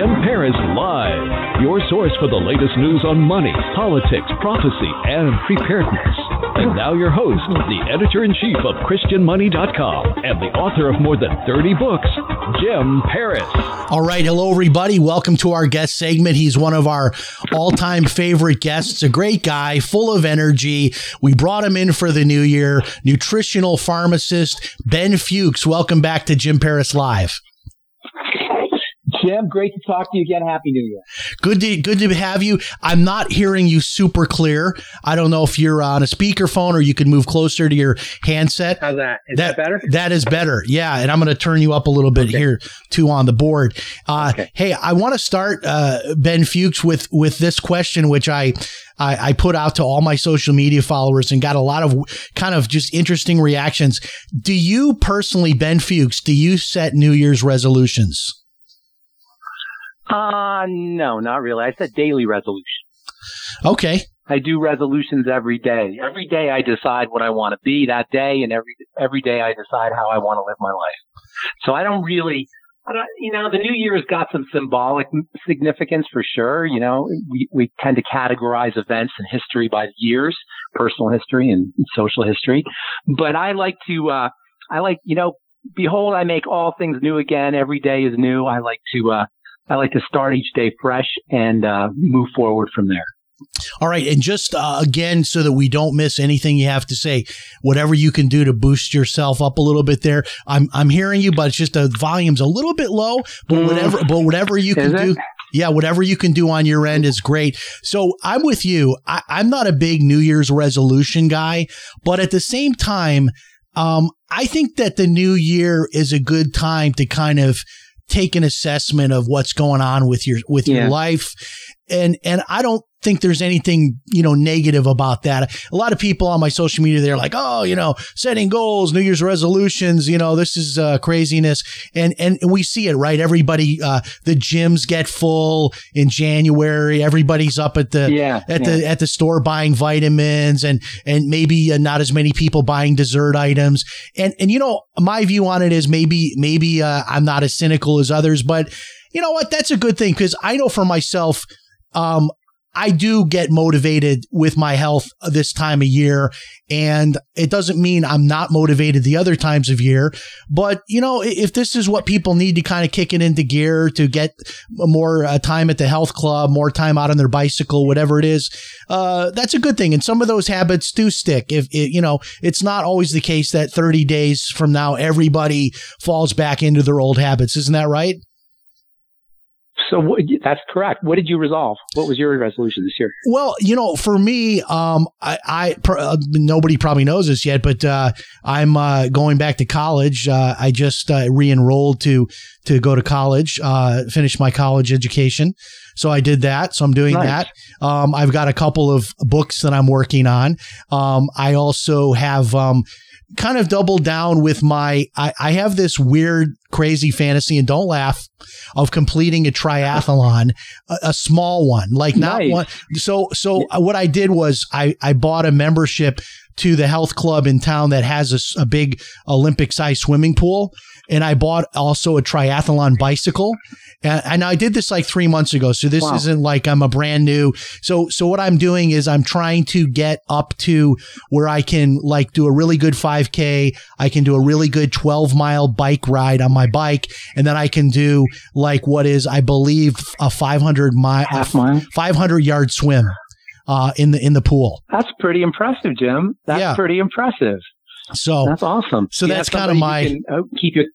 Jim Paris Live, your source for the latest news on money, politics, prophecy, and preparedness. And now your host, the editor in chief of ChristianMoney.com and the author of more than 30 books, Jim Paris. All right. Hello, everybody. Welcome to our guest segment. He's one of our all time favorite guests, a great guy, full of energy. We brought him in for the new year. Nutritional pharmacist, Ben Fuchs. Welcome back to Jim Paris Live. Jim, great to talk to you again. Happy New Year. Good to good to have you. I'm not hearing you super clear. I don't know if you're on a speakerphone or you can move closer to your handset. How's that? Is that, better? That is better. Yeah, and I'm going to turn you up a little bit Okay. here too on the board. Uh, Okay. Hey, I want to start uh, Ben Fuchs with with this question, which I, I I put out to all my social media followers and got a lot of kind of just interesting reactions. Do you personally, Ben Fuchs, do you set New Year's resolutions? Uh, no, not really. I said daily resolution. Okay. I do resolutions every day. Every day I decide what I want to be that day, and every every day I decide how I want to live my life. So I don't really, I don't, you know, the New Year's got some symbolic significance for sure. You know, we we tend to categorize events in history by years, personal history and social history. But I like to, uh, I like, you know, behold, I make all things new again. Every day is new. I like to, uh, I like to start each day fresh and uh, move forward from there. All right, and just uh, again, so that we don't miss anything you have to say, whatever you can do to boost yourself up a little bit there. I'm I'm hearing you, but it's just the volume's a little bit low. But Mm. whatever, but whatever you can do, yeah, whatever you can do on your end is great. So I'm with you. I, I'm not a big New Year's resolution guy, but at the same time, um, I think that the new year is a good time to kind of take an assessment of what's going on with your with Yeah. your life and and I don't think there's anything you know negative about that. A lot of people on my social media they're like, oh, you know, setting goals, New Year's resolutions, you know, this is uh, craziness, and and we see it right. Everybody, uh, the gyms get full in January. Everybody's up at the Yeah, at yeah. the at the store buying vitamins, and and maybe uh, not as many people buying dessert items. And and you know, my view on it is maybe maybe uh, I'm not as cynical as others, but you know what? That's a good thing because I know for myself, um, I do get motivated with my health this time of year. And it doesn't mean I'm not motivated the other times of year. But, you know, if this is what people need to kind of kick it into gear to get more uh, time at the health club, more time out on their bicycle, whatever it is, uh, that's a good thing. And some of those habits do stick. If it, you know, it's not always the case that 30 days from now, everybody falls back into their old habits. Isn't that right? So what, that's correct. What did you resolve? What was your resolution this year? Well, you know, for me, um, I, I pr- uh, nobody probably knows this yet, but uh, I'm uh, going back to college. Uh, I just uh, re-enrolled to to go to college, finish my college education. So I did that. So I'm doing Nice. that. Um, I've got a couple of books that I'm working on. Um, I also have um, kind of doubled down with my. I, I have this weird, crazy fantasy, and don't laugh, of completing a triathlon, a, a small one, like not Nice. one. So, so what I did was I I bought a membership to the health club in town that has a big Olympic sized swimming pool. And I bought also a triathlon bicycle. And, and I did this like three months ago. So this Wow. isn't like I'm a brand new. So, so what I'm doing is I'm trying to get up to where I can like do a really good 5K. I can do a really good 12 mile bike ride on my bike. And then I can do like what is, I believe, a 500 mile, Half mile. 500 yard swim uh, in the in the pool. That's pretty impressive, Jim. That's Yeah. pretty impressive. So That's awesome. So you that's kinda my can, uh, keep you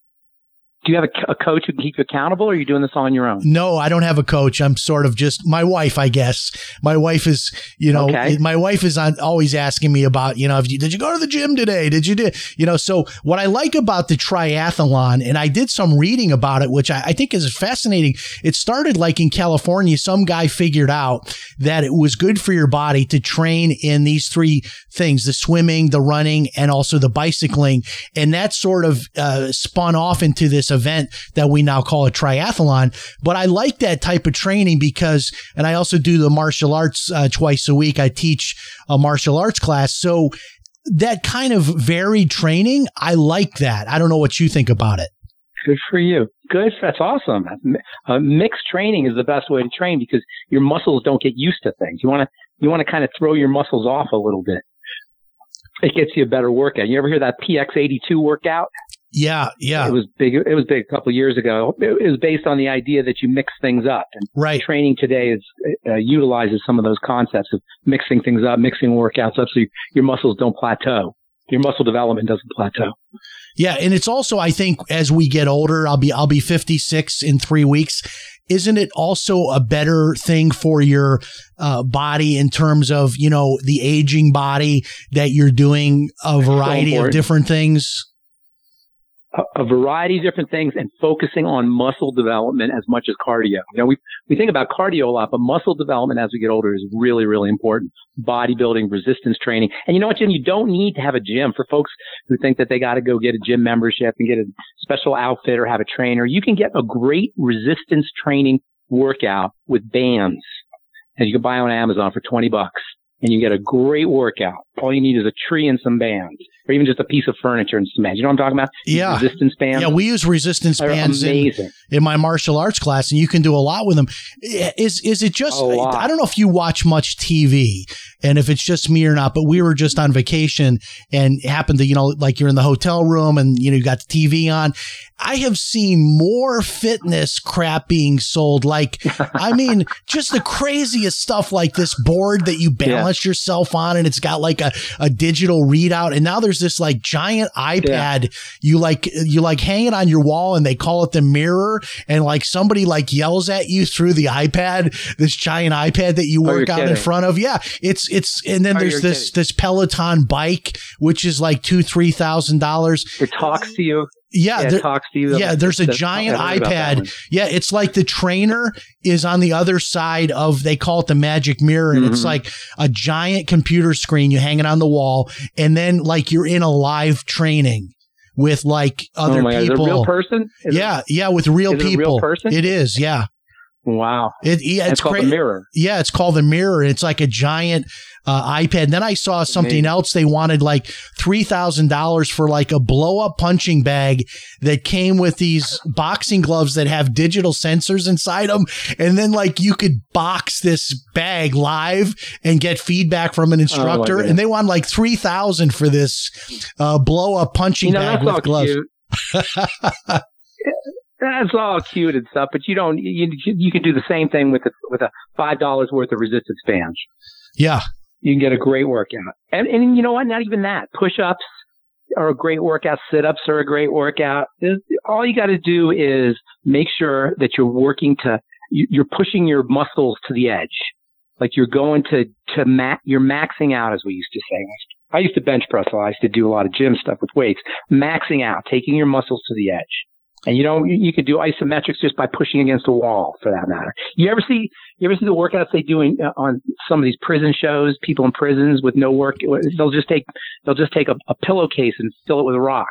Do you have a, a coach who can keep you accountable, or are you doing this on your own? No, I don't have a coach. I'm sort of just my wife, I guess. My wife is, you know, Okay. my wife is on always asking me about, you know, if you, did you go to the gym today? Did you do, you know, so what I like about the triathlon, and I did some reading about it, which I, I think is fascinating. It started like in California. Some guy figured out that it was good for your body to train in these three things, the swimming, the running, and also the bicycling. And that sort of uh, spun off into this event that we now call a triathlon. But I like that type of training because, and I also do the martial arts uh, twice a week. I teach a martial arts class. So that kind of varied training, I like that. I don't know what you think about it. Good for you. Good. That's awesome. Uh, mixed training is the best way to train because your muscles don't get used to things. You want to you want to kind of throw your muscles off a little bit. It gets you a better workout. You ever hear that PX82 workout? Yeah, yeah, It was big. It was big a couple of years ago. It was based on the idea that you mix things up. And right. training today is uh, utilizes some of those concepts of mixing things up, mixing workouts up, so you, your muscles don't plateau. Your muscle development doesn't plateau. Yeah, and it's also I think as we get older, I'll be I'll be 56 in 3 weeks. Isn't it also a better thing for your uh, body in terms of, you know, the aging body that you're doing a variety of different things? A, variety of different things and focusing on muscle development as much as cardio. You know, we, we think about cardio a lot, but muscle development as we get older is really, really important. Bodybuilding, resistance training. And you know what, Jim? You don't need to have a gym for folks who think that they got to go get a gym membership and get a special outfit or have a trainer. You can get a great resistance training workout with bands that you can buy on Amazon for 20 bucks and you get a great workout. All you need is a tree and some bands or even just a piece of furniture and some bands. You know what I'm talking about? Yeah. Resistance bands. Yeah, we use resistance are bands in, amazing. in my martial arts class, and you can do a lot with them. Is is it just? I don't know if you watch much TV, and if it's just me or not. But we were just on vacation, and happened to you know like you're in the hotel room, and you know you got the TV on. I have seen more fitness crap being sold. Like, I mean, just the craziest stuff like this board that you balance yourself on and it's got like a, a digital readout. And now there's this like giant iPad. You like, you like hang it on your wall and they call it the mirror. And like somebody like yells at you through the iPad, this giant iPad that you Oh, work out in front of. Yeah. It's, it's, and then Oh, there's this, kidding. this Peloton bike, which is like two, three thousand dollars. It talks to you. Yeah. Yeah, there- talks to you. yeah, there's a giant I heard about that iPad. Yeah, it's like the trainer is on the other side of they call it the magic mirror, and it's Mhm. like a giant computer screen you hang it on the wall, and then like you're in a live training with like other oh my God, is it a people. real person? Is it- yeah, yeah, with real is it a people. real person? It is, yeah. wow. It yeah, And it's called great. the mirror. Yeah, it's called the mirror. It's like a giant uh, iPad. And then I saw something Amazing. else. They wanted like three thousand dollars for like a blow up punching bag that came with these boxing gloves that have digital sensors inside them, and then like you could box this bag live and get feedback from an instructor. goodness. and they wanted like three thousand for this uh, blow up punching You know, bag that's all with gloves. cute. that's all cute and stuff, but you don't. You you can do the same thing with a, with a five dollars worth of resistance bands. Yeah, You can get a great workout, and and you know what? Not even that. Push ups are a great workout. Sit ups are a great workout. All you got to do is make sure that you're working to you- you're pushing your muscles to the edge, like you're going to to ma- you're maxing out, as we used to say. I used to bench press. a lot. I used to do a lot of gym stuff with weights. Maxing out, taking your muscles to the edge. And you don't, you, you could do isometrics just by pushing against a wall for that matter. You ever see, you ever see the workouts they do in, uh, on some of these prison shows, people in prisons with no work, they'll just take, they'll just take a, a pillowcase and fill it with rocks.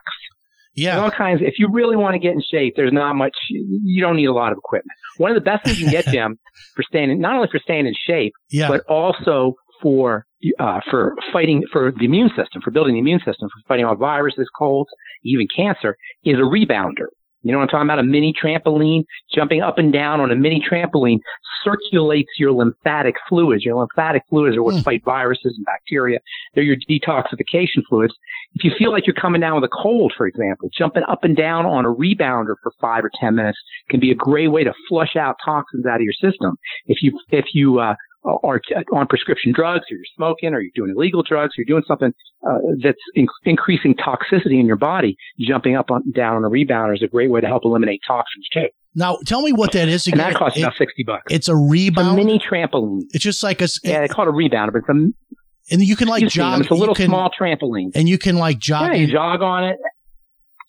There's yeah, all kinds, if you really want to get in shape, there's not much, you don't need a lot of equipment. One of the best things you can get, Jim, for staying, in- not only for staying in shape, yeah. but also for uh, for fighting for the immune system, for building the immune system, for fighting off viruses, colds, even cancer, is a rebounder. You know what I'm talking about? A mini trampoline, jumping up and down on a mini trampoline circulates your lymphatic fluids. Your lymphatic fluids are what Hmm. fight viruses and bacteria. They're your detoxification fluids. If you feel like you're coming down with a cold, for example, jumping up and down on a rebounder for five or 10 minutes can be a great way to flush out toxins out of your system. If you, if you, uh, t- on prescription drugs, or you're smoking, or you're doing illegal drugs, or you're doing something uh, that's in- increasing toxicity in your body, jumping up on, down on a rebounder is a great way to help eliminate toxins too. Now, tell me what that is And that costs It- about sixty bucks. it's a It's a mini trampoline. it's just like a, s- Yeah, they call it a rebounder, but it's a, and you can like them. jog. It's a little can, small trampoline. and you can like jog. Yeah, you jog on it.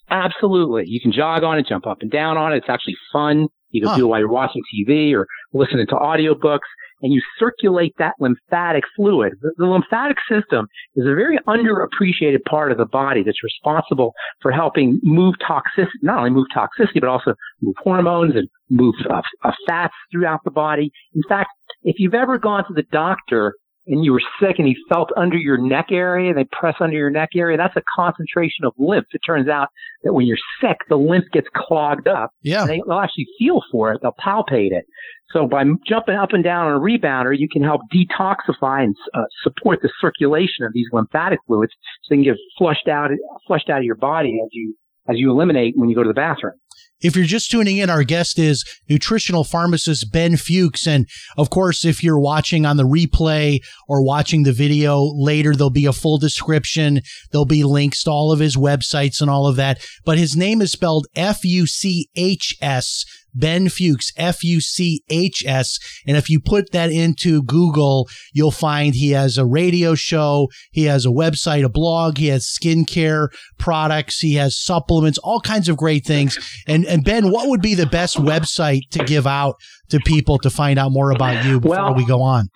Absolutely. You can jog on it, jump up and down on it. It's actually fun. You can Huh. do it while you're watching TV or listening to audiobooks and you circulate that lymphatic fluid. The, the lymphatic system is a very underappreciated part of the body that's responsible for helping move toxicity, not only move toxicity, but also move hormones and move uh, uh, fats throughout the body. In fact, if you've ever gone to the doctor and you were sick and you felt under your neck area, they press under your neck area, that's a concentration of lymph. It turns out that when you're sick, the lymph gets clogged up. Yeah. They, they'll actually feel for it. They'll palpate it. So by jumping up and down on a rebounder, you can help detoxify and uh, support the circulation of these lymphatic fluids so they can get flushed out, flushed out of your body as you, as you eliminate when you go to the bathroom. If you're just tuning in, our guest is nutritional pharmacist Ben Fuchs. And of course, if you're watching on the replay or watching the video later, there'll be a full description. There'll be links to all of his websites and all of that. But his name is spelled F U C H S. Ben Fuchs, F U C H S. And if you put that into Google, you'll find he has a radio show. He has a website, a blog. He has skincare products. He has supplements, all kinds of great things. And, and Ben, what would be the best website to give out to people to find out more about you before Well- we go on?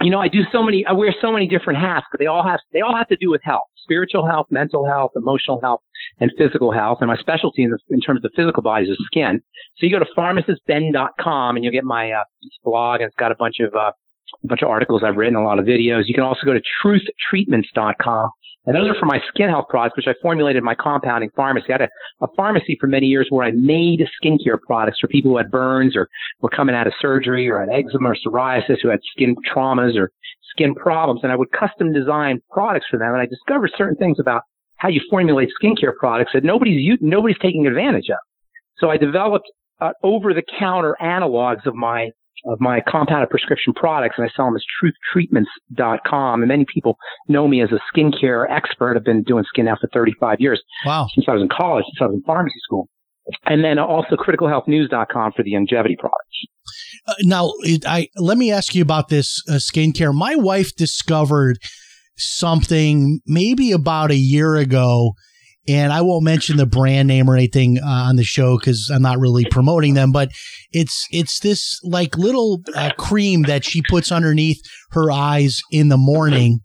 you know, I do so many, I wear so many different hats, but they all have, they all have to do with health, spiritual health, mental health, emotional health, and physical health. And my specialty in, the, in terms of the physical body is skin. So you go to pharmacistben.com and you'll get my uh, blog and it's got a bunch of, uh, a bunch of articles I've written, a lot of videos. You can also go to truthtreatments.com. And those are for my skin health products, which I formulated in my compounding pharmacy. I had a, a pharmacy for many years where I made skincare products for people who had burns or were coming out of surgery or had eczema or psoriasis, who had skin traumas or skin problems. And I would custom design products for them. And I discovered certain things about how you formulate skincare products that nobody's nobody's taking advantage of. So I developed uh, over the counter analogs of my of my compounded prescription products and I sell them as truthtreatments.com. And many people know me as a skincare expert. I've been doing skin now for 35 years Wow. since I was in college, since I was in pharmacy school. And then also criticalhealthnews.com for the longevity products. Uh, now, it, I let me ask you about this uh, skincare. My wife discovered something maybe about a year ago, and I won't mention the brand name or anything uh, on the show because I'm not really promoting them. But it's it's this like little uh, cream that she puts underneath her eyes in the morning.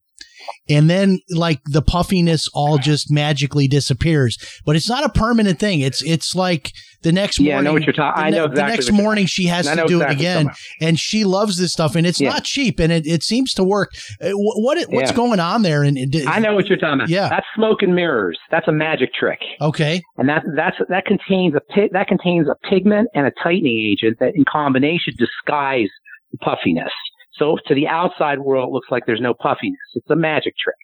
And then, like the puffiness, all just magically disappears. But it's not a permanent thing. It's it's like the next Yeah, I morning. know what you're talking- I know ne- The next morning, she has to do exactly it again and she loves this stuff, and it's Yeah. not cheap, and it, it seems to work. Uh, What what's Yeah. going on there? And it, I know what you're talking about. Yeah. That's smoke and mirrors. That's a magic trick. Okay, And that, that's, that contains a pi- that contains a pigment and a tightening agent that in combination disguise the puffiness. So to the outside world, it looks like there's no puffiness. It's a magic trick.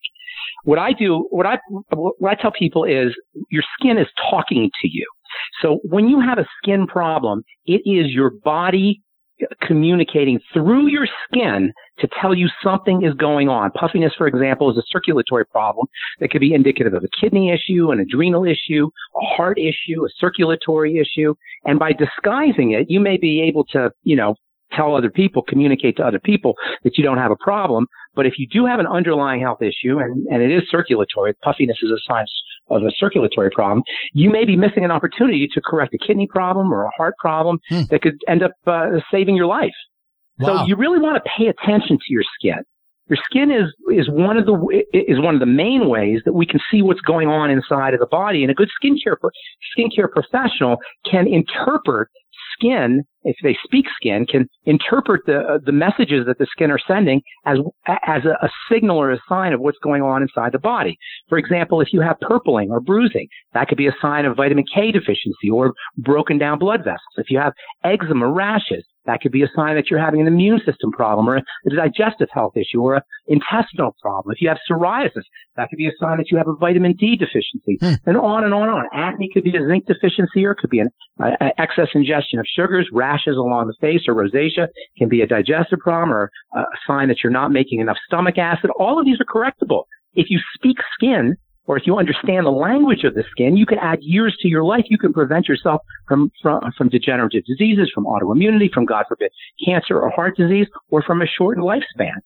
What I do, what I, what I tell people is your skin is talking to you. So when you have a skin problem, it is your body communicating through your skin to tell you something is going on. Puffiness, for example, is a circulatory problem that could be indicative of a kidney issue, an adrenal issue, a heart issue, a circulatory issue. And by disguising it, you may be able to, you know, tell other people, communicate to other people that you don't have a problem. But if you do have an underlying health issue and, and it is circulatory, puffiness is a sign of a circulatory problem, you may be missing an opportunity to correct a kidney problem or a heart problem Hmm. that could end up uh, saving your life. wow. So you really want to pay attention to your skin. Your skin is is one of the is one of the main ways that we can see what's going on inside of the body. And a good skincare skincare professional can interpret skin, if they speak skin, can interpret the uh, the messages that the skin are sending as as a, a signal or a sign of what's going on inside the body. For example, if you have purpling or bruising, that could be a sign of vitamin K deficiency or broken down blood vessels. If you have eczema rashes, that could be a sign that you're having an immune system problem or a digestive health issue or an intestinal problem. If you have psoriasis, that could be a sign that you have a vitamin D deficiency and on and on and on. Acne could be a zinc deficiency or it could be an uh, excess ingestion of sugars, rashes along the face or rosacea, can be a digestive problem or a sign that you're not making enough stomach acid. All of these are correctable. If you speak skin, or if you understand the language of the skin, you can add years to your life. You can prevent yourself from, from, from degenerative diseases, from autoimmunity, from God forbid, cancer or heart disease, or from a shortened lifespan.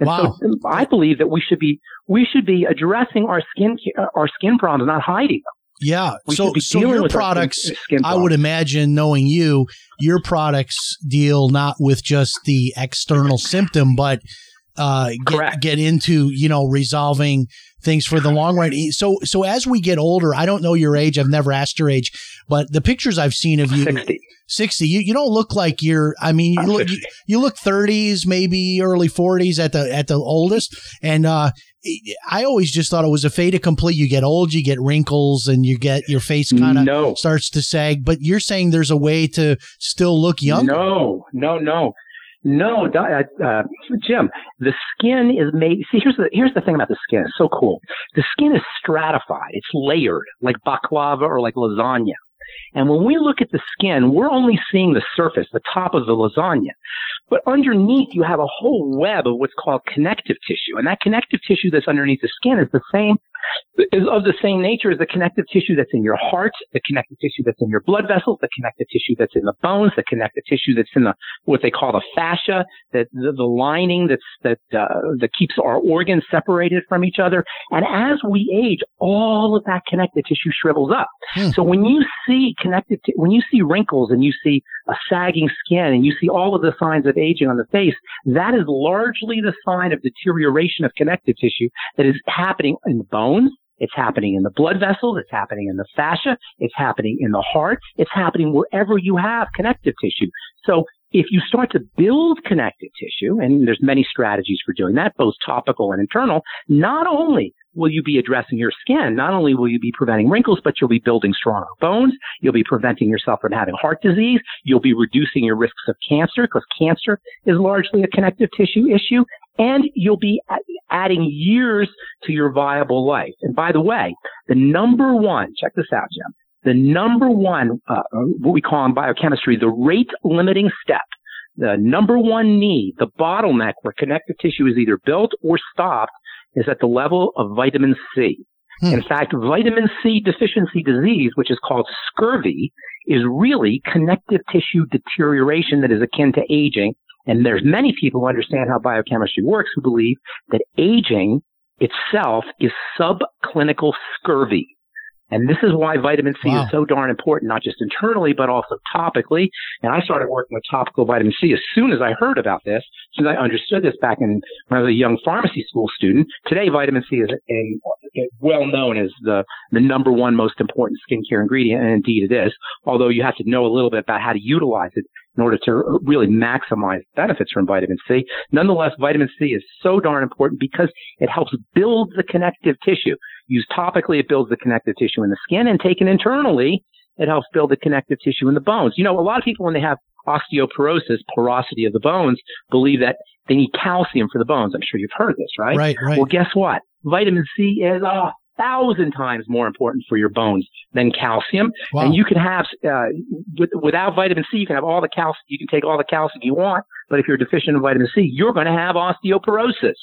And Wow. so I believe that we should be, we should be addressing our skin, our skin problems, not hiding them. Yeah. We so so your with our skin- products, I would imagine, knowing you, your products deal not with just the external symptom, but uh, get get into you know resolving things for the long run. So so as we get older, I don't know your age. I've never asked your age, but the pictures I've seen of you, 60. 60 you, you don't look like you're i mean you I'm look you, you look 30s maybe early 40s at the at the oldest and uh i always just thought it was a fait accompli you get old you get wrinkles and you get your face kind of No. starts to sag but you're saying there's a way to still look young No, no, no, no, uh, uh, Jim. The skin is made. See, here's the here's the thing about the skin. It's so cool. The skin is stratified. It's layered, like baklava or like lasagna. And when we look at the skin, we're only seeing the surface, the top of the lasagna. But underneath, you have a whole web of what's called connective tissue. And that connective tissue that's underneath the skin is the same, is of the same nature as the connective tissue that's in your heart, the connective tissue that's in your blood vessels, the connective tissue that's in the bones, the connective tissue that's in the, what they call the fascia, that the, the lining that's, that, uh, that keeps our organs separated from each other. And as we age, all of that connective tissue shrivels up. Hmm. So when you see connective, t- when you see wrinkles and you see a sagging skin and you see all of the signs of aging on the face, that is largely the sign of deterioration of connective tissue that is happening in the bones. It's happening in the blood vessels. It's happening in the fascia. It's happening in the heart. It's happening wherever you have connective tissue. So if you start to build connective tissue, and there's many strategies for doing that, both topical and internal, not only will you be addressing your skin, not only will you be preventing wrinkles, but you'll be building stronger bones. You'll be preventing yourself from having heart disease. You'll be reducing your risks of cancer because cancer is largely a connective tissue issue. And you'll be adding years to your viable life. And by the way, the number one, check this out, Jim, the number one, uh, what we call in biochemistry, the rate limiting step, the number one need, the bottleneck where connective tissue is either built or stopped is at the level of vitamin C. Hmm. In fact, vitamin C deficiency disease, which is called scurvy, is really connective tissue deterioration that is akin to aging. And there's many people who understand how biochemistry works who believe that aging itself is subclinical scurvy. And this is why vitamin C Wow. is so darn important, not just internally, but also topically. And I started working with topical vitamin C as soon as I heard about this, as soon as I understood this back in when I was a young pharmacy school student. Today, vitamin C is a, a, well known as the, the number one most important skincare ingredient, and indeed it is. Although you have to know a little bit about how to utilize it in order to really maximize benefits from vitamin C. Nonetheless, vitamin C is so darn important because it helps build the connective tissue. Used topically, it builds the connective tissue in the skin, and taken internally, it helps build the connective tissue in the bones. You know, a lot of people when they have osteoporosis, porosity of the bones, believe that they need calcium for the bones. I'm sure you've heard this, right? right right Well, guess what? Vitamin C is a thousand times more important for your bones than calcium. wow. And you can have, uh, with, without vitamin C, you can have all the calcium, you can take all the calcium you want, but if you're deficient in vitamin C, you're going to have osteoporosis.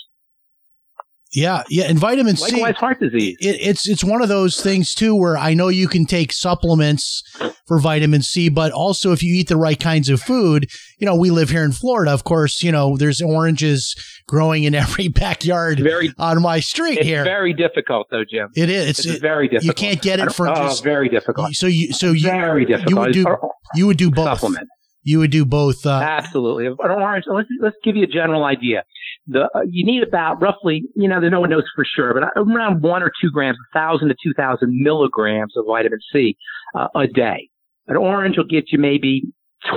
Yeah yeah and vitamin c Likewise, heart disease. it, it's it's one of those things too where I know you can take supplements for vitamin C, but also if you eat the right kinds of food, you know, we live here in Florida. Of course, you know, there's oranges growing in every backyard Very, on my street it's here. very difficult though, Jim. it is. It's, It's, it, very difficult. you can't get it for oh, just very difficult. so you so you very difficult. You would do- you would do both. supplement. You would do both. Uh, Absolutely. An orange. Let's let's give you a general idea. The uh, you need about roughly, you know, no one knows for sure, but around one or two grams, a thousand to two thousand milligrams of vitamin C uh, a day. An orange will get you maybe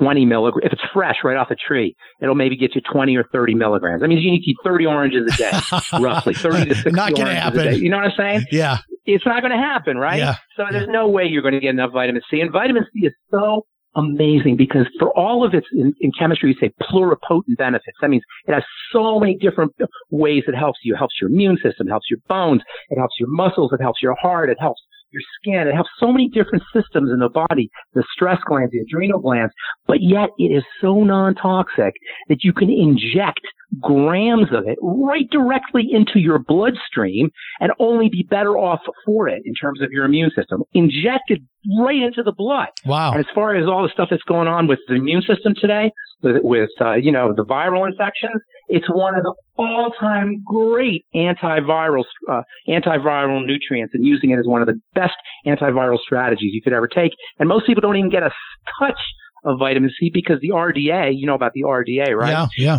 20 milligrams. If it's fresh right off the tree, it'll maybe get you 20 or 30 milligrams. That means you need to eat 30 oranges a day, roughly 30 to 60 Not gonna oranges happen. a day. You know what I'm saying? yeah. It's not going to happen, right? Yeah. So there's no way you're going to get enough vitamin C. And vitamin C is so amazing because for all of its in, in chemistry, you say pluripotent benefits. That means it has so many different ways it helps you. It helps your immune system, it helps your bones, it helps your muscles, it helps your heart, it helps your skin. It has so many different systems in the body, the stress glands, the adrenal glands, but yet it is so non-toxic that you can inject grams of it right directly into your bloodstream and only be better off for it in terms of your immune system. Injected right into the blood. Wow. And as far as all the stuff that's going on with the immune system today, with, with uh, you know the viral infections, it's one of the all-time great antiviral uh, antiviral nutrients, and using it as one of the best antiviral strategies you could ever take. And most people don't even get a touch of vitamin C because the RDA, you know about the RDA, right? Yeah, yeah.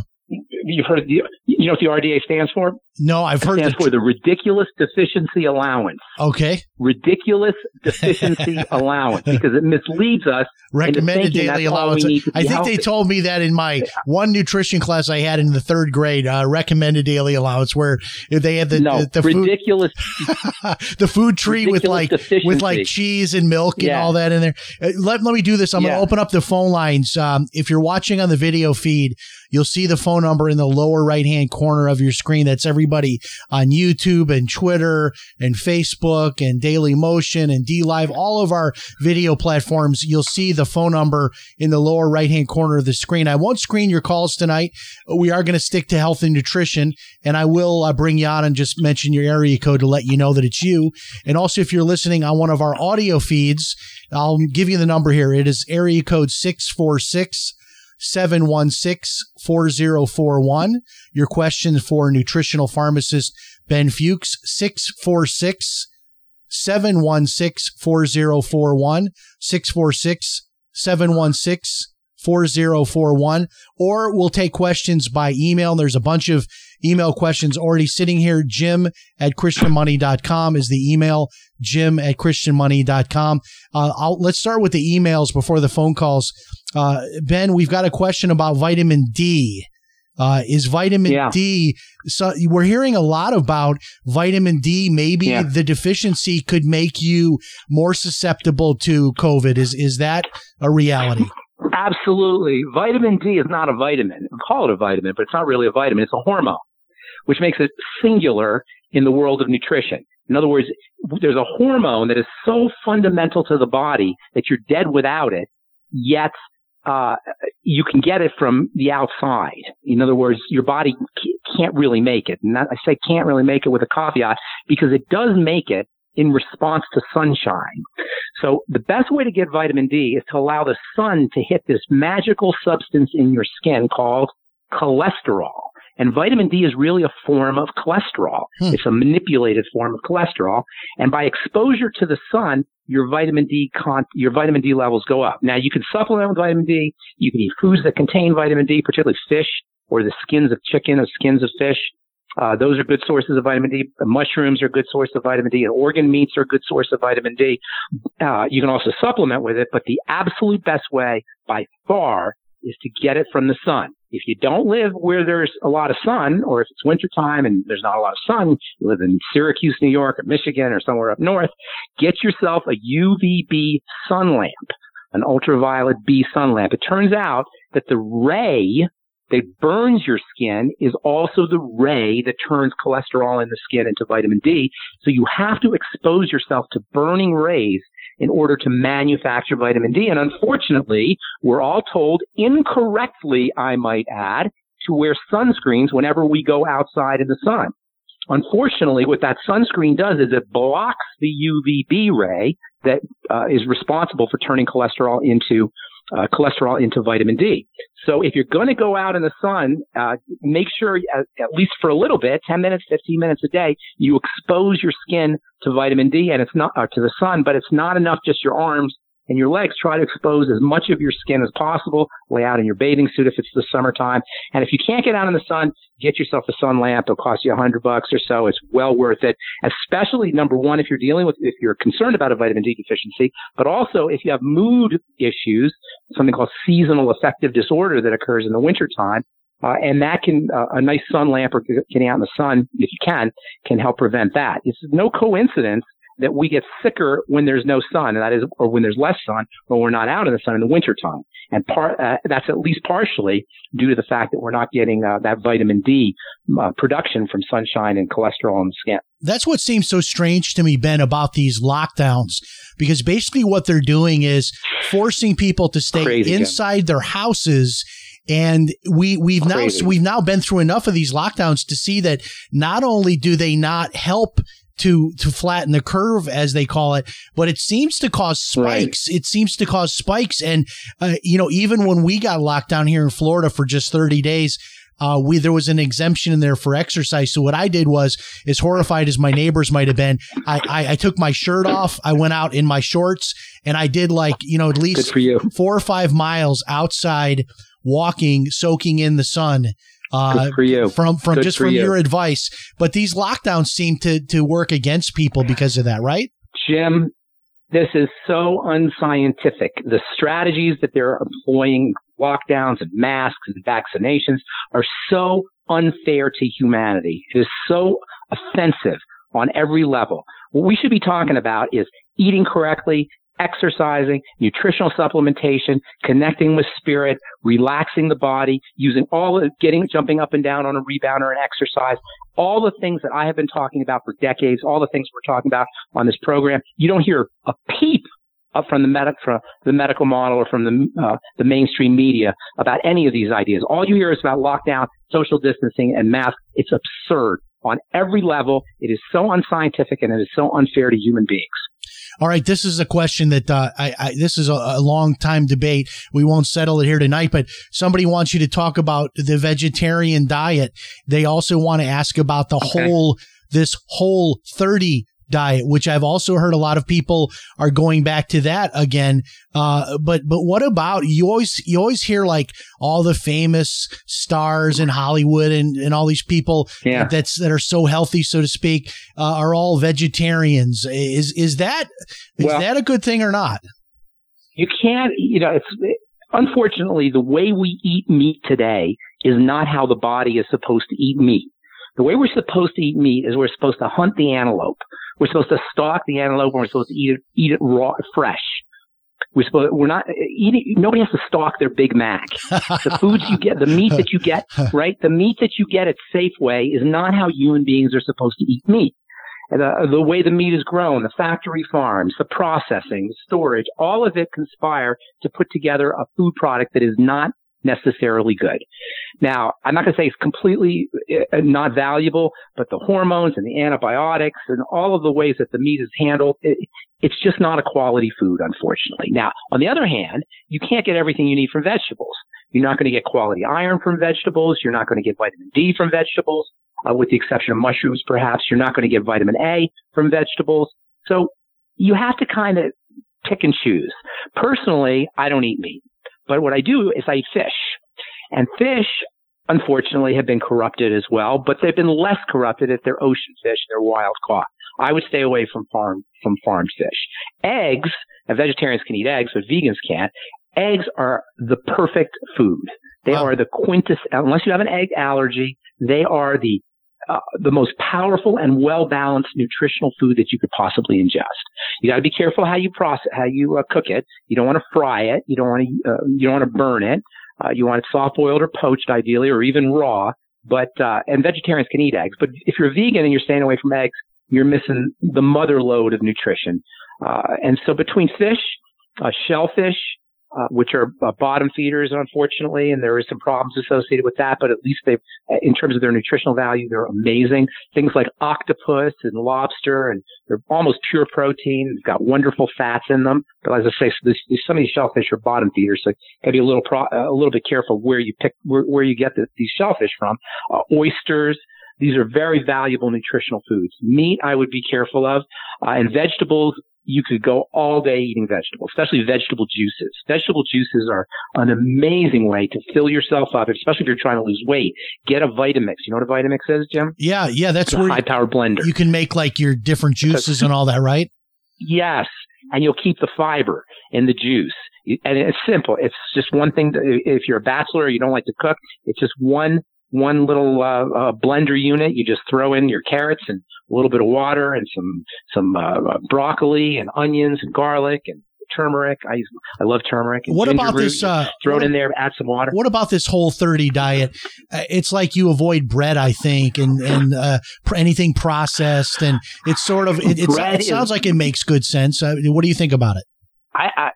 You've heard the, you know what the RDA stands for? No, I've heard stands the, for the ridiculous deficiency allowance. Okay. Ridiculous deficiency allowance because it misleads us. Recommended daily that's all we allowance. I think they told me that in my one nutrition class I had in the third grade, uh, recommended daily allowance, where they had the no, the, the food ridiculous. the food tree with like deficiency. with like cheese and milk and Yeah. all that in there. Uh, Let, let me do this. I'm going to open up the phone lines. Um, if you're watching on the video feed, you'll see the phone number in the lower right hand corner of your screen. That's on YouTube and Twitter and Facebook and Daily Motion and D Live, all of our video platforms. You'll see the phone number in the lower right hand corner of the screen. I won't screen your calls tonight. We are going to stick to health and nutrition, and I will uh, bring you on and just mention your area code to let you know that it's you. And also, if you're listening on one of our audio feeds, I'll give you the number here. It is area code 646 716 4041. Your question for nutritional pharmacist Ben Fuchs, 646 716 4041. 646 716 4041 or we'll take questions by email. There's a bunch of email questions already sitting here. Jim at christianmoney.com is the email. Jim at christianmoney.com. Uh, I'll, let's start with the emails before the phone calls. Uh, ben, we've got a question about vitamin D. Uh, is vitamin Yeah. D? So we're hearing a lot about vitamin D. Maybe Yeah. the deficiency could make you more susceptible to COVID. Is is that a reality? Absolutely. Vitamin D is not a vitamin. We call it a vitamin, but it's not really a vitamin. It's a hormone, which makes it singular in the world of nutrition. In other words, there's a hormone that is so fundamental to the body that you're dead without it, yet uh, you can get it from the outside. In other words, your body can't really make it. And I say can't really make it with a caveat because it does make it in response to sunshine. So the best way to get vitamin D is to allow the sun to hit this magical substance in your skin called cholesterol. And vitamin D is really a form of cholesterol. Hmm. It's a manipulated form of cholesterol. And by exposure to the sun, your vitamin D con- your vitamin D levels go up. Now you can supplement with vitamin D. You can eat foods that contain vitamin D, particularly fish or the skins of chicken or skins of fish. Uh, those are good sources of vitamin D. Mushrooms are a good source of vitamin D, and organ meats are a good source of vitamin D. Uh, you can also supplement with it, but the absolute best way by far is to get it from the sun. If you don't live where there's a lot of sun, or if it's wintertime and there's not a lot of sun, you live in Syracuse, New York, or Michigan, or somewhere up north, get yourself a UVB sun lamp, an ultraviolet B sun lamp. It turns out that the ray that burns your skin is also the ray that turns cholesterol in the skin into vitamin D. So you have to expose yourself to burning rays in order to manufacture vitamin D. And unfortunately, we're all told incorrectly, I might add, to wear sunscreens whenever we go outside in the sun. Unfortunately, what that sunscreen does is it blocks the UVB ray that uh, is responsible for turning cholesterol into uh, cholesterol into vitamin D. So if you're going to go out in the sun, uh, make sure at, at least for a little bit, 10 minutes, 15 minutes a day, you expose your skin to vitamin D and it's not, uh, to the sun, but it's not enough just your arms and your legs. Try to expose as much of your skin as possible. Lay out in your bathing suit if it's the summertime. And if you can't get out in the sun, get yourself a sun lamp. It'll cost you a hundred bucks or so. It's well worth it. Especially number one, if you're dealing with, if you're concerned about a vitamin D deficiency, but also if you have mood issues, something called seasonal affective disorder that occurs in the wintertime. Uh, and that can, uh, a nice sun lamp or getting out in the sun, if you can, can help prevent that. It's no coincidence that we get sicker when there's no sun, and that is, or when there's less sun, when we're not out in the sun in the wintertime. And part, uh, that's at least partially due to the fact that we're not getting uh, that vitamin D uh, production from sunshine and cholesterol in the skin. That's what seems so strange to me, Ben, about these lockdowns, because basically what they're doing is forcing people to stay Crazy, Jim. inside their houses. And we we've Crazy. now we've now been through enough of these lockdowns to see that not only do they not help to to flatten the curve as they call it, but it seems to cause spikes. It seems to cause spikes, and uh, you know even when we got locked down here in Florida for just thirty days, uh, we there was an exemption in there for exercise. So what I did was, as horrified as my neighbors might have been, I, I, I took my shirt off. I went out in my shorts and I did like you know at least four or five miles outside, walking, soaking in the sun. Uh, Good for you. from from Good just from you. your advice, but these lockdowns seem to to work against people because of that, right? Jim, this is so unscientific. The strategies that they're employing, lockdowns and masks and vaccinations, are so unfair to humanity. It is so offensive on every level. What we should be talking about is eating correctly, exercising, nutritional supplementation, connecting with spirit, relaxing the body, using all the getting jumping up and down on a rebounder and exercise, all the things that I have been talking about for decades, all the things we're talking about on this program. You don't hear a peep up from the medic from the medical model or from the uh, the mainstream media about any of these ideas. All you hear is about lockdown, social distancing, and masks. It's absurd on every level. It is so unscientific and it is so unfair to human beings. All right, this is a question that uh, I, I this is a, a long time debate. We won't settle it here tonight, but somebody wants you to talk about the vegetarian diet. They also want to ask about the Okay. whole this whole thirty diet, which I've also heard a lot of people are going back to that again. Uh, but but what about you always you always hear like all the famous stars in Hollywood and, and all these people Yeah. that's that are so healthy, so to speak, uh, are all vegetarians. Is is that is Well- that a good thing or not? you can't, you know, it's unfortunately the way we eat meat today is not how the body is supposed to eat meat. The way we're supposed to eat meat is we're supposed to hunt the antelope. We're supposed to stalk the antelope and we're supposed to eat it, eat it raw, fresh. We're supposed, we're not eating, nobody has to stalk their Big Mac. The foods you get, the meat that you get, right? The meat that you get at Safeway is not how human beings are supposed to eat meat. The way the meat is grown, the factory farms, the processing, the storage, all of it conspire to put together a food product that is not necessarily good. Now, I'm not going to say it's completely uh, not valuable, but the hormones and the antibiotics and all of the ways that the meat is handled, it, it's just not a quality food, unfortunately. Now, on the other hand, you can't get everything you need from vegetables. You're not going to get quality iron from vegetables. You're not going to get vitamin D from vegetables, uh, with the exception of mushrooms, perhaps. You're not going to get vitamin A from vegetables. So you have to kind of pick and choose. Personally, I don't eat meat, but what I do is I eat fish. And fish, unfortunately, have been corrupted as well, but they've been less corrupted if they're ocean fish, they're wild caught. I would stay away from farm from farmed fish. Eggs, and vegetarians can eat eggs, but vegans can't. Eggs are the perfect food. They Wow. are the quintess. Unless you have an egg allergy, they are the uh, the most powerful and well balanced nutritional food that you could possibly ingest. You got to be careful how you process, how you uh, cook it. You don't want to fry it. You don't want to, uh, you don't want to burn it. Uh, you want it soft boiled or poached, ideally, or even raw. But uh, and vegetarians can eat eggs. But if you're vegan and you're staying away from eggs, you're missing the mother lode of nutrition. Uh, and so between fish, uh, shellfish, uh, which are uh, bottom feeders, unfortunately, and there is some problems associated with that, but at least they, in terms of their nutritional value, they're amazing. Things like octopus and lobster, and they're almost pure protein. They've got wonderful fats in them. But as I say, so some of these shellfish are bottom feeders, so gotta be a little pro, uh, a little bit careful where you pick where, where you get the, these shellfish from. Uh, oysters. These are very valuable nutritional foods. Meat, I would be careful of, uh, and vegetables you could go all day eating vegetables, especially vegetable juices. Vegetable juices are an amazing way to fill yourself up, especially if you're trying to lose weight. Get a Vitamix. You know what a Vitamix is, Jim? Yeah, yeah, that's It's a where high power blender. you can make like your different juices and all that, right? Yes. And you'll keep the fiber in the juice. And it's simple. It's just one thing. To, if you're a bachelor, you don't like to cook, it's just one one little uh, uh, blender unit. You just throw in your carrots and a little bit of water and some some uh, uh, broccoli and onions and garlic and turmeric. I use, I love turmeric. And What about root. this? Uh, throw it in there. Add some water. what about this whole 30 diet? Uh, it's like you avoid bread, I think, and and uh, pr- anything processed, and it's sort of it, it's, it sounds is- like it makes good sense. Uh, what do you think about it? I, I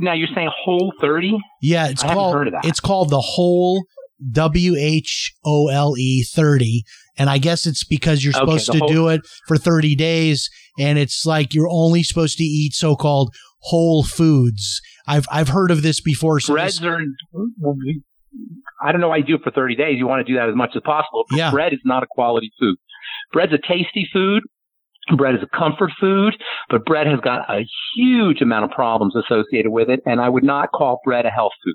now you're saying whole thirty. Yeah, it's I called heard of that. it's called the whole W H O L E 30 and I guess it's because you're supposed the to whole- do it for 30 days and it's like you're only supposed to eat so-called whole foods. I've I've heard of this before so breads this- are. I don't know why you do it for 30 days. You want to do that as much as possible. But Yeah. Bread is not a quality food. Bread's a tasty food. Bread is a comfort food, but bread has got a huge amount of problems associated with it, and I would not call bread a health food.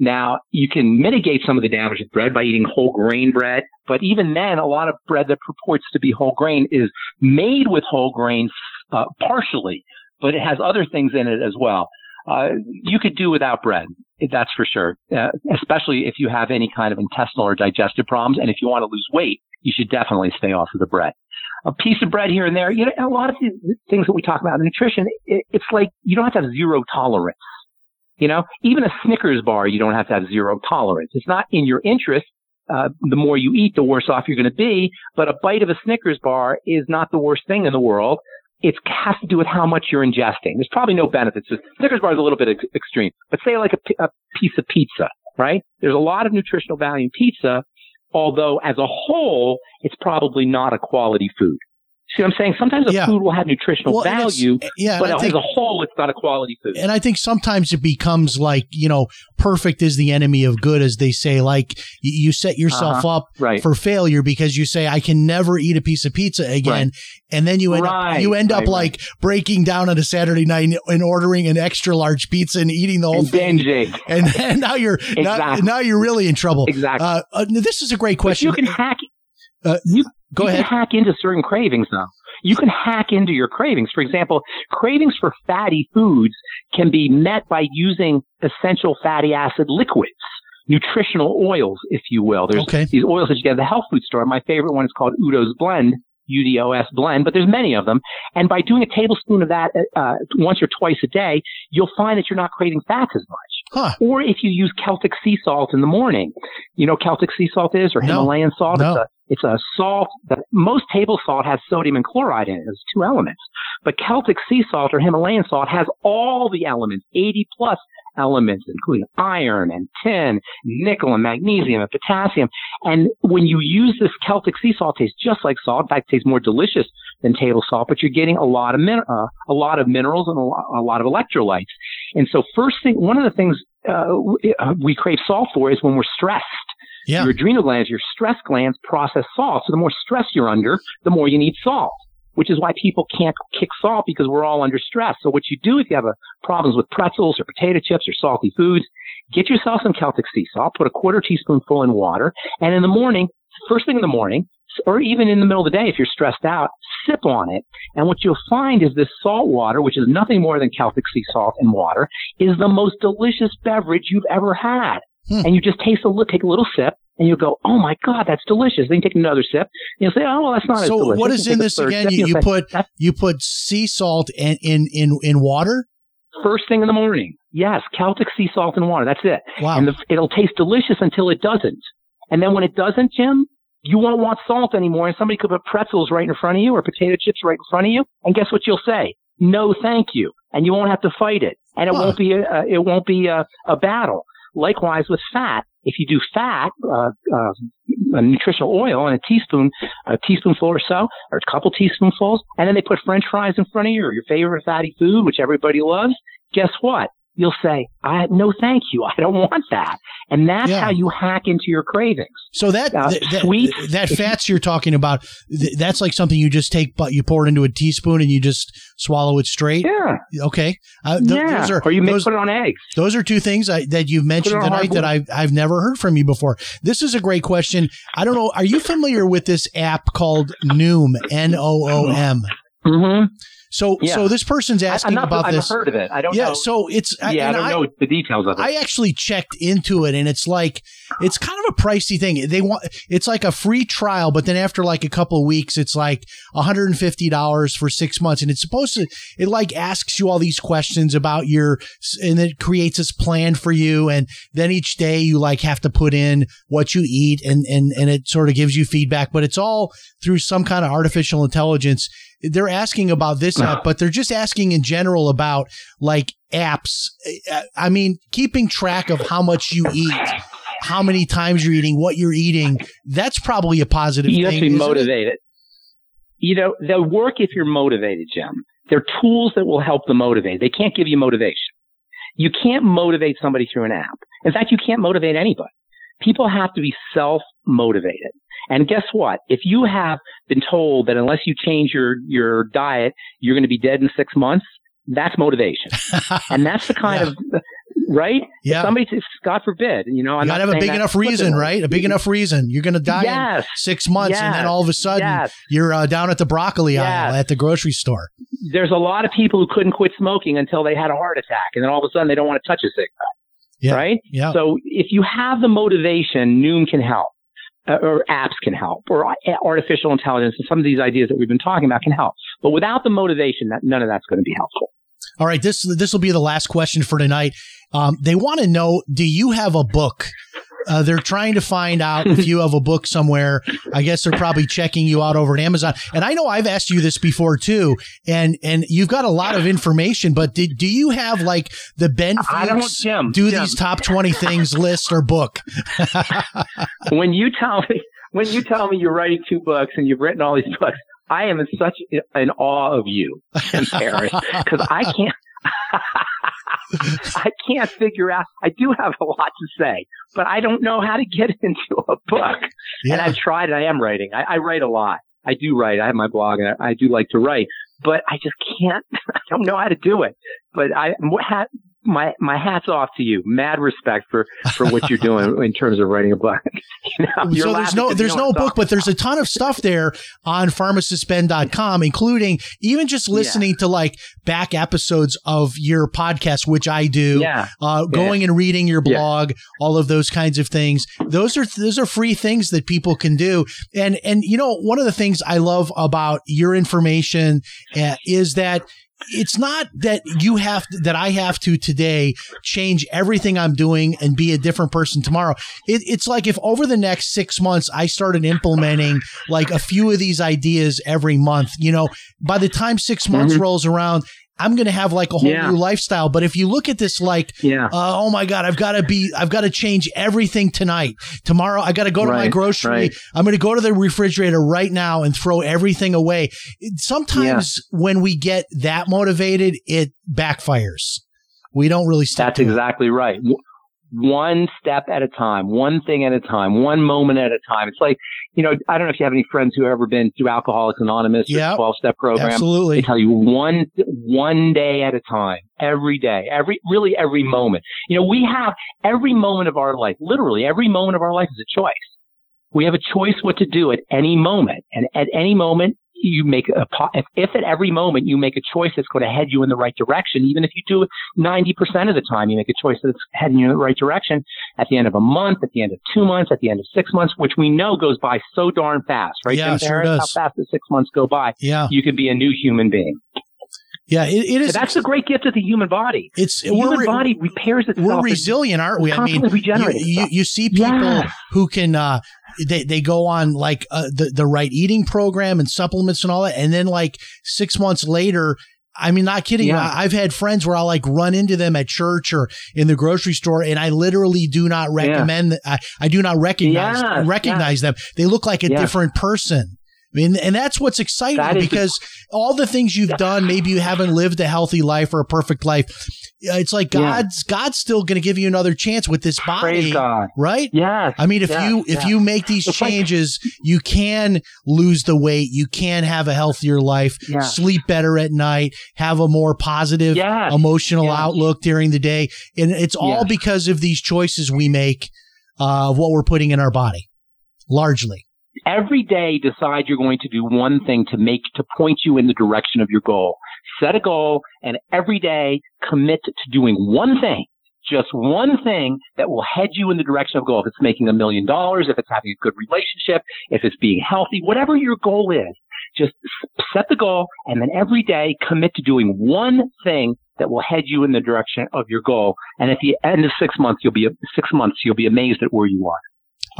Now, you can mitigate some of the damage with bread by eating whole grain bread, but even then, a lot of bread that purports to be whole grain is made with whole grain uh, partially, but it has other things in it as well. Uh, you could do without bread, that's for sure, uh, especially if you have any kind of intestinal or digestive problems. And if you want to lose weight, you should definitely stay off of the bread. A piece of bread here and there, you know, a lot of the things that we talk about in nutrition, it, it's like you don't have to have zero tolerance. You know, even a Snickers bar, you don't have to have zero tolerance. It's not in your interest. Uh, the more you eat, the worse off you're going to be. But a bite of a Snickers bar is not the worst thing in the world. It has to do with how much you're ingesting. There's probably no benefits. Snickers bar is a little bit ex- extreme, but say like a, pi- a piece of pizza, right? There's a lot of nutritional value in pizza, although as a whole, it's probably not a quality food. See what I'm saying? Sometimes a Yeah. food will have nutritional Well, value, yeah, but I as a whole, it's not a quality food. and I think sometimes it becomes like, you know, perfect is the enemy of good, as they say. Like you set yourself up right. for failure because you say, I can never eat a piece of pizza again. Right. And then you end up, you end up right, like breaking down on a Saturday night and ordering an extra large pizza and eating the whole and thing. binging. And, and now you're, now, Exactly. now you're really in trouble. Exactly. Uh, uh, this is a great But question. you can hack. Uh, you Go you ahead. can hack into certain cravings, though. You can hack into your cravings. For example, cravings for fatty foods can be met by using essential fatty acid liquids, nutritional oils, if you will. There's Okay. these oils that you get at the health food store. My favorite one is called Udo's Blend. UDOS blend, but there's many of them. And by doing a tablespoon of that uh, once or twice a day, you'll find that you're not craving fats as much. Huh. Or if you use Celtic sea salt in the morning, you know Celtic sea salt is or No. Himalayan salt. No. It's a it's a salt that most table salt has sodium and chloride in it. There's two elements. But Celtic sea salt or Himalayan salt has all the elements, 80 plus elements, including iron and tin, nickel and magnesium and potassium. And when you use this Celtic sea salt, it tastes just like salt. In fact, it tastes more delicious than table salt, but you're getting a lot of min- uh, a lot of minerals and a lot, a lot of electrolytes. And so, first thing, one of the things we- uh, we crave salt for is when we're stressed. Yeah. Your adrenal glands, your stress glands process salt. So the more stress you're under, the more you need salt, which is why people can't kick salt because we're all under stress. So what you do if you have a problems with pretzels or potato chips or salty foods, get yourself some Celtic sea salt, put a quarter teaspoonful in water, and in the morning, first thing in the morning, or even in the middle of the day if you're stressed out, sip on it. And what you'll find is this salt water, which is nothing more than Celtic sea salt and water, is the most delicious beverage you've ever had. Hmm. And you just taste a little, take a little sip, and you go, "Oh my God, that's delicious." Then you take another sip, and you'll say, "Oh well, that's not as So delicious." what is in this again? You, you say, put you put sea salt in in in, in water. first thing in the morning. Yes, Celtic sea salt and water. That's it. Wow. And the, it'll taste delicious until it doesn't. And then when it doesn't, Jim, you won't want salt anymore. And somebody could put pretzels right in front of you or potato chips right in front of you. And guess what you'll say? No, thank you. And you won't have to fight it. And it Huh. won't be a, it won't be a, a battle. Likewise with fat. If you do fat, uh, uh, a nutritional oil in a teaspoon, a teaspoonful or so, or a couple teaspoonfuls, and then they put French fries in front of you or your favorite fatty food, which everybody loves. Guess what? You'll say, "I no, thank you. I don't want that." And that's Yeah. how you hack into your cravings. So that Uh, th- that, sweet- that fats you're talking about, th- that's like something you just take, but you pour it into a teaspoon and you just swallow it straight. Yeah, Okay, uh, th- yeah. those are or you those, put it on eggs. those are two things I, that you've mentioned Put it on tonight that I've I've never heard from you before. This is a great question. I don't know. Are you familiar with this app called Noom? N O O M. Mm-hmm. So Yeah. so this person's I, asking am not, about I've this. heard of it. I don't yeah, know. so it's yeah, I and don't know the details of it. I actually checked into it and it's like it's kind of a pricey thing. They want it's like a free trial, but then after like a couple of weeks, it's like $150 for six months. And it's supposed to it like asks you all these questions about your and it creates this plan for you. And then each day you like have to put in what you eat and and and it sort of gives you feedback, but it's all through some kind of artificial intelligence. They're asking about this app, but they're just asking in general about like apps. I mean, keeping track of how much you eat, how many times you're eating, what you're eating. That's probably a positive you have to be isn't it? motivated. You know, they'll work if you're motivated, Jim. They're tools that will help the motivate. They can't give you motivation. You can't motivate somebody through an app. In fact, you can't motivate anybody. People have to be self motivated. And guess what? If you have been told that unless you change your, your diet, you're going to be dead in six months, that's motivation. and that's the kind Yeah. of, right? Yeah. If somebody, if, God forbid, you know, I'm You not gotta have a big enough reason, right? A big enough reason. You're going to die in six months, and then all of a sudden Yes. you're uh, down at the broccoli aisle at the grocery store. there's a lot of people who couldn't quit smoking until they had a heart attack, and then all of a sudden they don't want to touch a cigarette, Yeah. right? Yeah. So if you have the motivation, Noom can help, uh, or apps can help, or artificial intelligence, and some of these ideas that we've been talking about can help. But without the motivation, that none of that's going to be helpful. All right, this this will be the last question for tonight. Um, they want to know: Do you have a book? Uh, they're trying to find out if you have a book somewhere. I guess they're probably checking you out over at Amazon. And I know I've asked you this before too, and and you've got a lot of information. But did, do you have like the Ben I don't, Jim. do Jim, these top twenty things list or book? when you tell me when you tell me you're writing two books and you've written all these books, I am in such an awe of you, Jim because I can't. I can't figure out. I do have a lot to say, but I don't know how to get into a book. And I've tried. And I am writing. I, I write a lot. I do write. I have my blog, and I, I do like to write, but I just can't. I don't know how to do it. But I, my my hats off to you. Mad respect for for what you're doing in terms of writing a book. You know, so there's no there's no book, but there's a ton of stuff there on pharmacistben.com, including even just listening to like back episodes of your podcast, which I do. Yeah. Uh, going and reading your Yeah. blog, all of those kinds of things. Those are those are free things that people can do. And and you know one of the things I love about your information uh, is that it's not that you have to, that I have to today change everything I'm doing and be a different person tomorrow. It, it's like if over the next six months I started implementing like a few of these ideas every month, you know, by the time six months mm-hmm. rolls around, I'm going to have like a whole Yeah. new lifestyle. But if you look at this like, Yeah. uh, oh my God, I've got to be, I've got to change everything tonight. Tomorrow, I got to go to my grocery. right. I'm going to go to the refrigerator right now and throw everything away. Sometimes when we get that motivated, it backfires. We don't really stick That's it. exactly right. One step at a time, one thing at a time, one moment at a time. It's like, you know, I don't know if you have any friends who have ever been through Alcoholics Anonymous Yep. or 12 step program. Absolutely. They tell you one, one day at a time, every day, every, really every moment. You know, we have every moment of our life, literally every moment of our life is a choice. We have a choice what to do at any moment. And at any moment, you make a, if, if at every moment you make a choice that's going to head you in the right direction, even if you do 90% of the time, you make a choice that's heading you in the right direction at the end of a month, at the end of two months, at the end of six months, which we know goes by so darn fast, right? Yeah, Jim sure does. How fast the six months go by. Yeah. You could be a new human being. Yeah. It, it is. That's the great gift of the human body. It's The human body repairs itself. we're resilient, aren't we? I mean, you, you, you see people Yeah. who can uh, they they go on like uh, the the right eating program and supplements and all that, and then like six months later. I mean, not kidding. Yeah. I've had friends where I'll like run into them at church or in the grocery store, and I literally do not recommend. that I, I do not recognize Yes, recognize them. They look like a different person. I mean, and that's what's exciting That because all the things you've done, maybe you haven't lived a healthy life or a perfect life. It's like Yeah. God's God's still going to give you another chance with this body, Praise God. right? Yes. I mean, if yes, you if yes. you make these It's like- changes, you can lose the weight, you can have a healthier life, Yeah. sleep better at night, have a more positive Yes. emotional outlook during the day, and it's all because of these choices we make uh, of what we're putting in our body, largely. Every day decide you're going to do one thing to make to point you in the direction of your goal Set a goal and every day commit to doing one thing just one thing that will head you in the direction of goal. If it's making a million dollars, if it's having a good relationship, if it's being healthy, whatever your goal is, just set the goal and then every day commit to doing one thing that will head you in the direction of your goal. And at the end of six months, you'll be six months, you'll be amazed at where you are.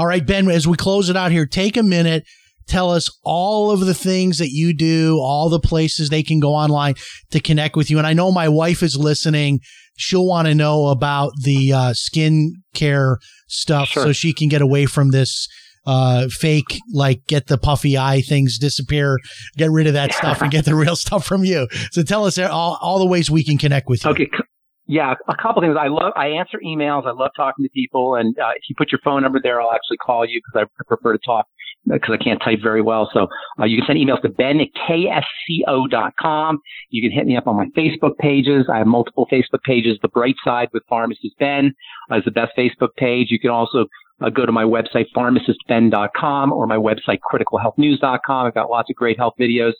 All right, Ben, as we close it out here, take a minute. Tell us all of the things that you do, all the places they can go online to connect with you. And I know my wife is listening. She'll want to know about the uh, skin care stuff Sure. so she can get away from this uh, fake, like get the puffy eye things disappear, get rid of that stuff and get the real stuff from you. So tell us all, all the ways we can connect with you. Okay. c- Yeah, a couple things. I love, I answer emails. I love talking to people. And uh, if you put your phone number there, I'll actually call you because I prefer to talk because I can't type very well. So uh, you can send emails to ben at ksco.com. You can hit me up on my Facebook pages. I have multiple Facebook pages. The Bright Side with Pharmacist Ben uh, is the best Facebook page. You can also uh, go to my website, pharmacistben.com or my website, criticalhealthnews.com. I've got lots of great health videos.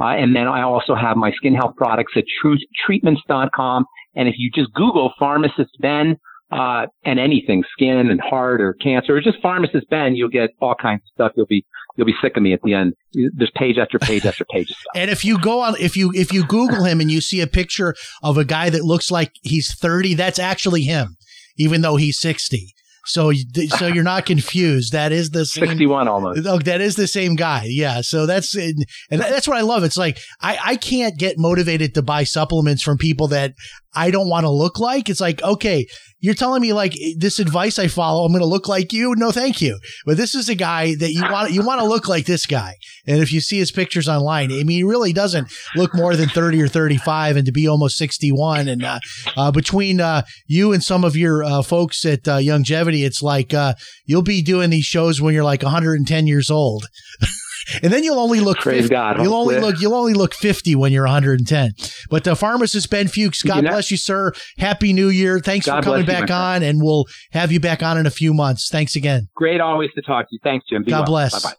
Uh, and then I also have my skin health products at truthtreatments.com. And if you just Google pharmacist Ben, uh, and anything, skin and heart or cancer, or just pharmacist Ben, you'll get all kinds of stuff. You'll be, you'll be sick of me at the end. There's page after page after page of stuff. And if you go on, if you if you Google him and you see a picture of a guy that looks like he's thirty, that's actually him, even though he's sixty. So you- so you're not confused. That is the same. 61 almost. Oh, that is the same guy. Yeah. So that's and that's what I love. It's like I I can't get motivated to buy supplements from people that I don't want to look like. It's like okay, you're telling me like this advice I follow, I'm going to look like you. No, thank you. But this is a guy that you want you want to look like this guy. And if you see his pictures online, I mean, he really doesn't look more than 30 or 35 and to be almost 61. And uh, uh, between uh, you and some of your uh, folks at uh, Longevity, it's like uh, you'll be doing these shows when you're like 110 years old. And then you'll only look Praise 50. God, You'll only look you'll only look 50 when you're 110. But the pharmacist Ben Fuchs, God You know- bless you, sir. Happy New Year. Thanks God for coming you, back my on, and we'll have you back on in a few months. Thanks again. Great always to talk to you. Thanks, Jim. Be God well. bless. Bye-bye.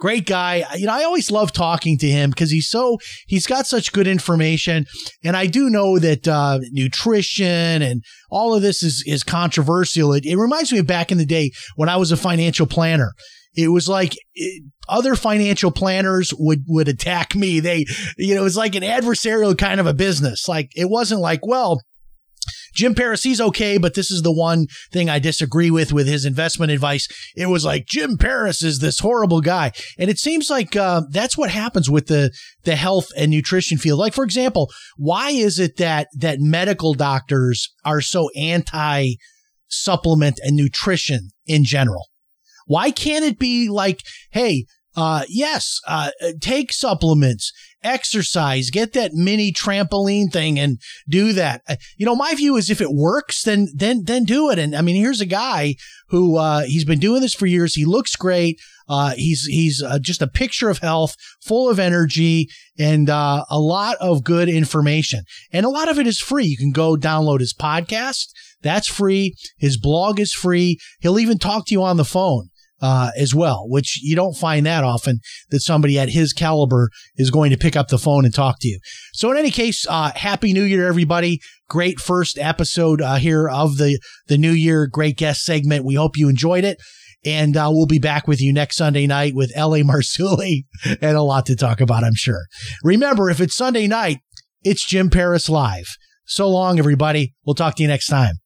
Great guy. You know, I always love talking to him because he's so he's got such good information, and I do know that uh, nutrition and all of this is is controversial. It, it reminds me of back in the day when I was a financial planner. It was like it, other financial planners would would attack me. They, you know, it was like an adversarial kind of a business. Like it wasn't like, well, Jim Paris, he's okay, but this is the one thing I disagree with with his investment advice. It was like Jim Paris is this horrible guy, and it seems like uh, that's what happens with the the health and nutrition field. Like for example, why is it that that medical doctors are so anti supplement and nutrition in general? Why can't it be like, hey, uh, yes, uh, take supplements, exercise, get that mini trampoline thing and do that. Uh, You know, my view is if it works, then, then, then do it. And I mean, here's a guy who, uh, he's been doing this for years. He looks great. Uh, he's, he's uh, just a picture of health, full of energy and, uh, a lot of good information. And a lot of it is free. You can go download his podcast. That's free. His blog is free. He'll even talk to you on the phone uh, as well, which you don't find that often that somebody at his caliber is going to pick up the phone and talk to you. So in any case, uh, happy new year, everybody. Great first episode uh, here of the, the new year. Great guest segment. We hope you enjoyed it. And uh, we'll be back with you next Sunday night with L.A. Marzulli and a lot to talk about, I'm sure. Remember, if it's Sunday night, it's Jim Paris Live. So long, everybody. We'll talk to you next time.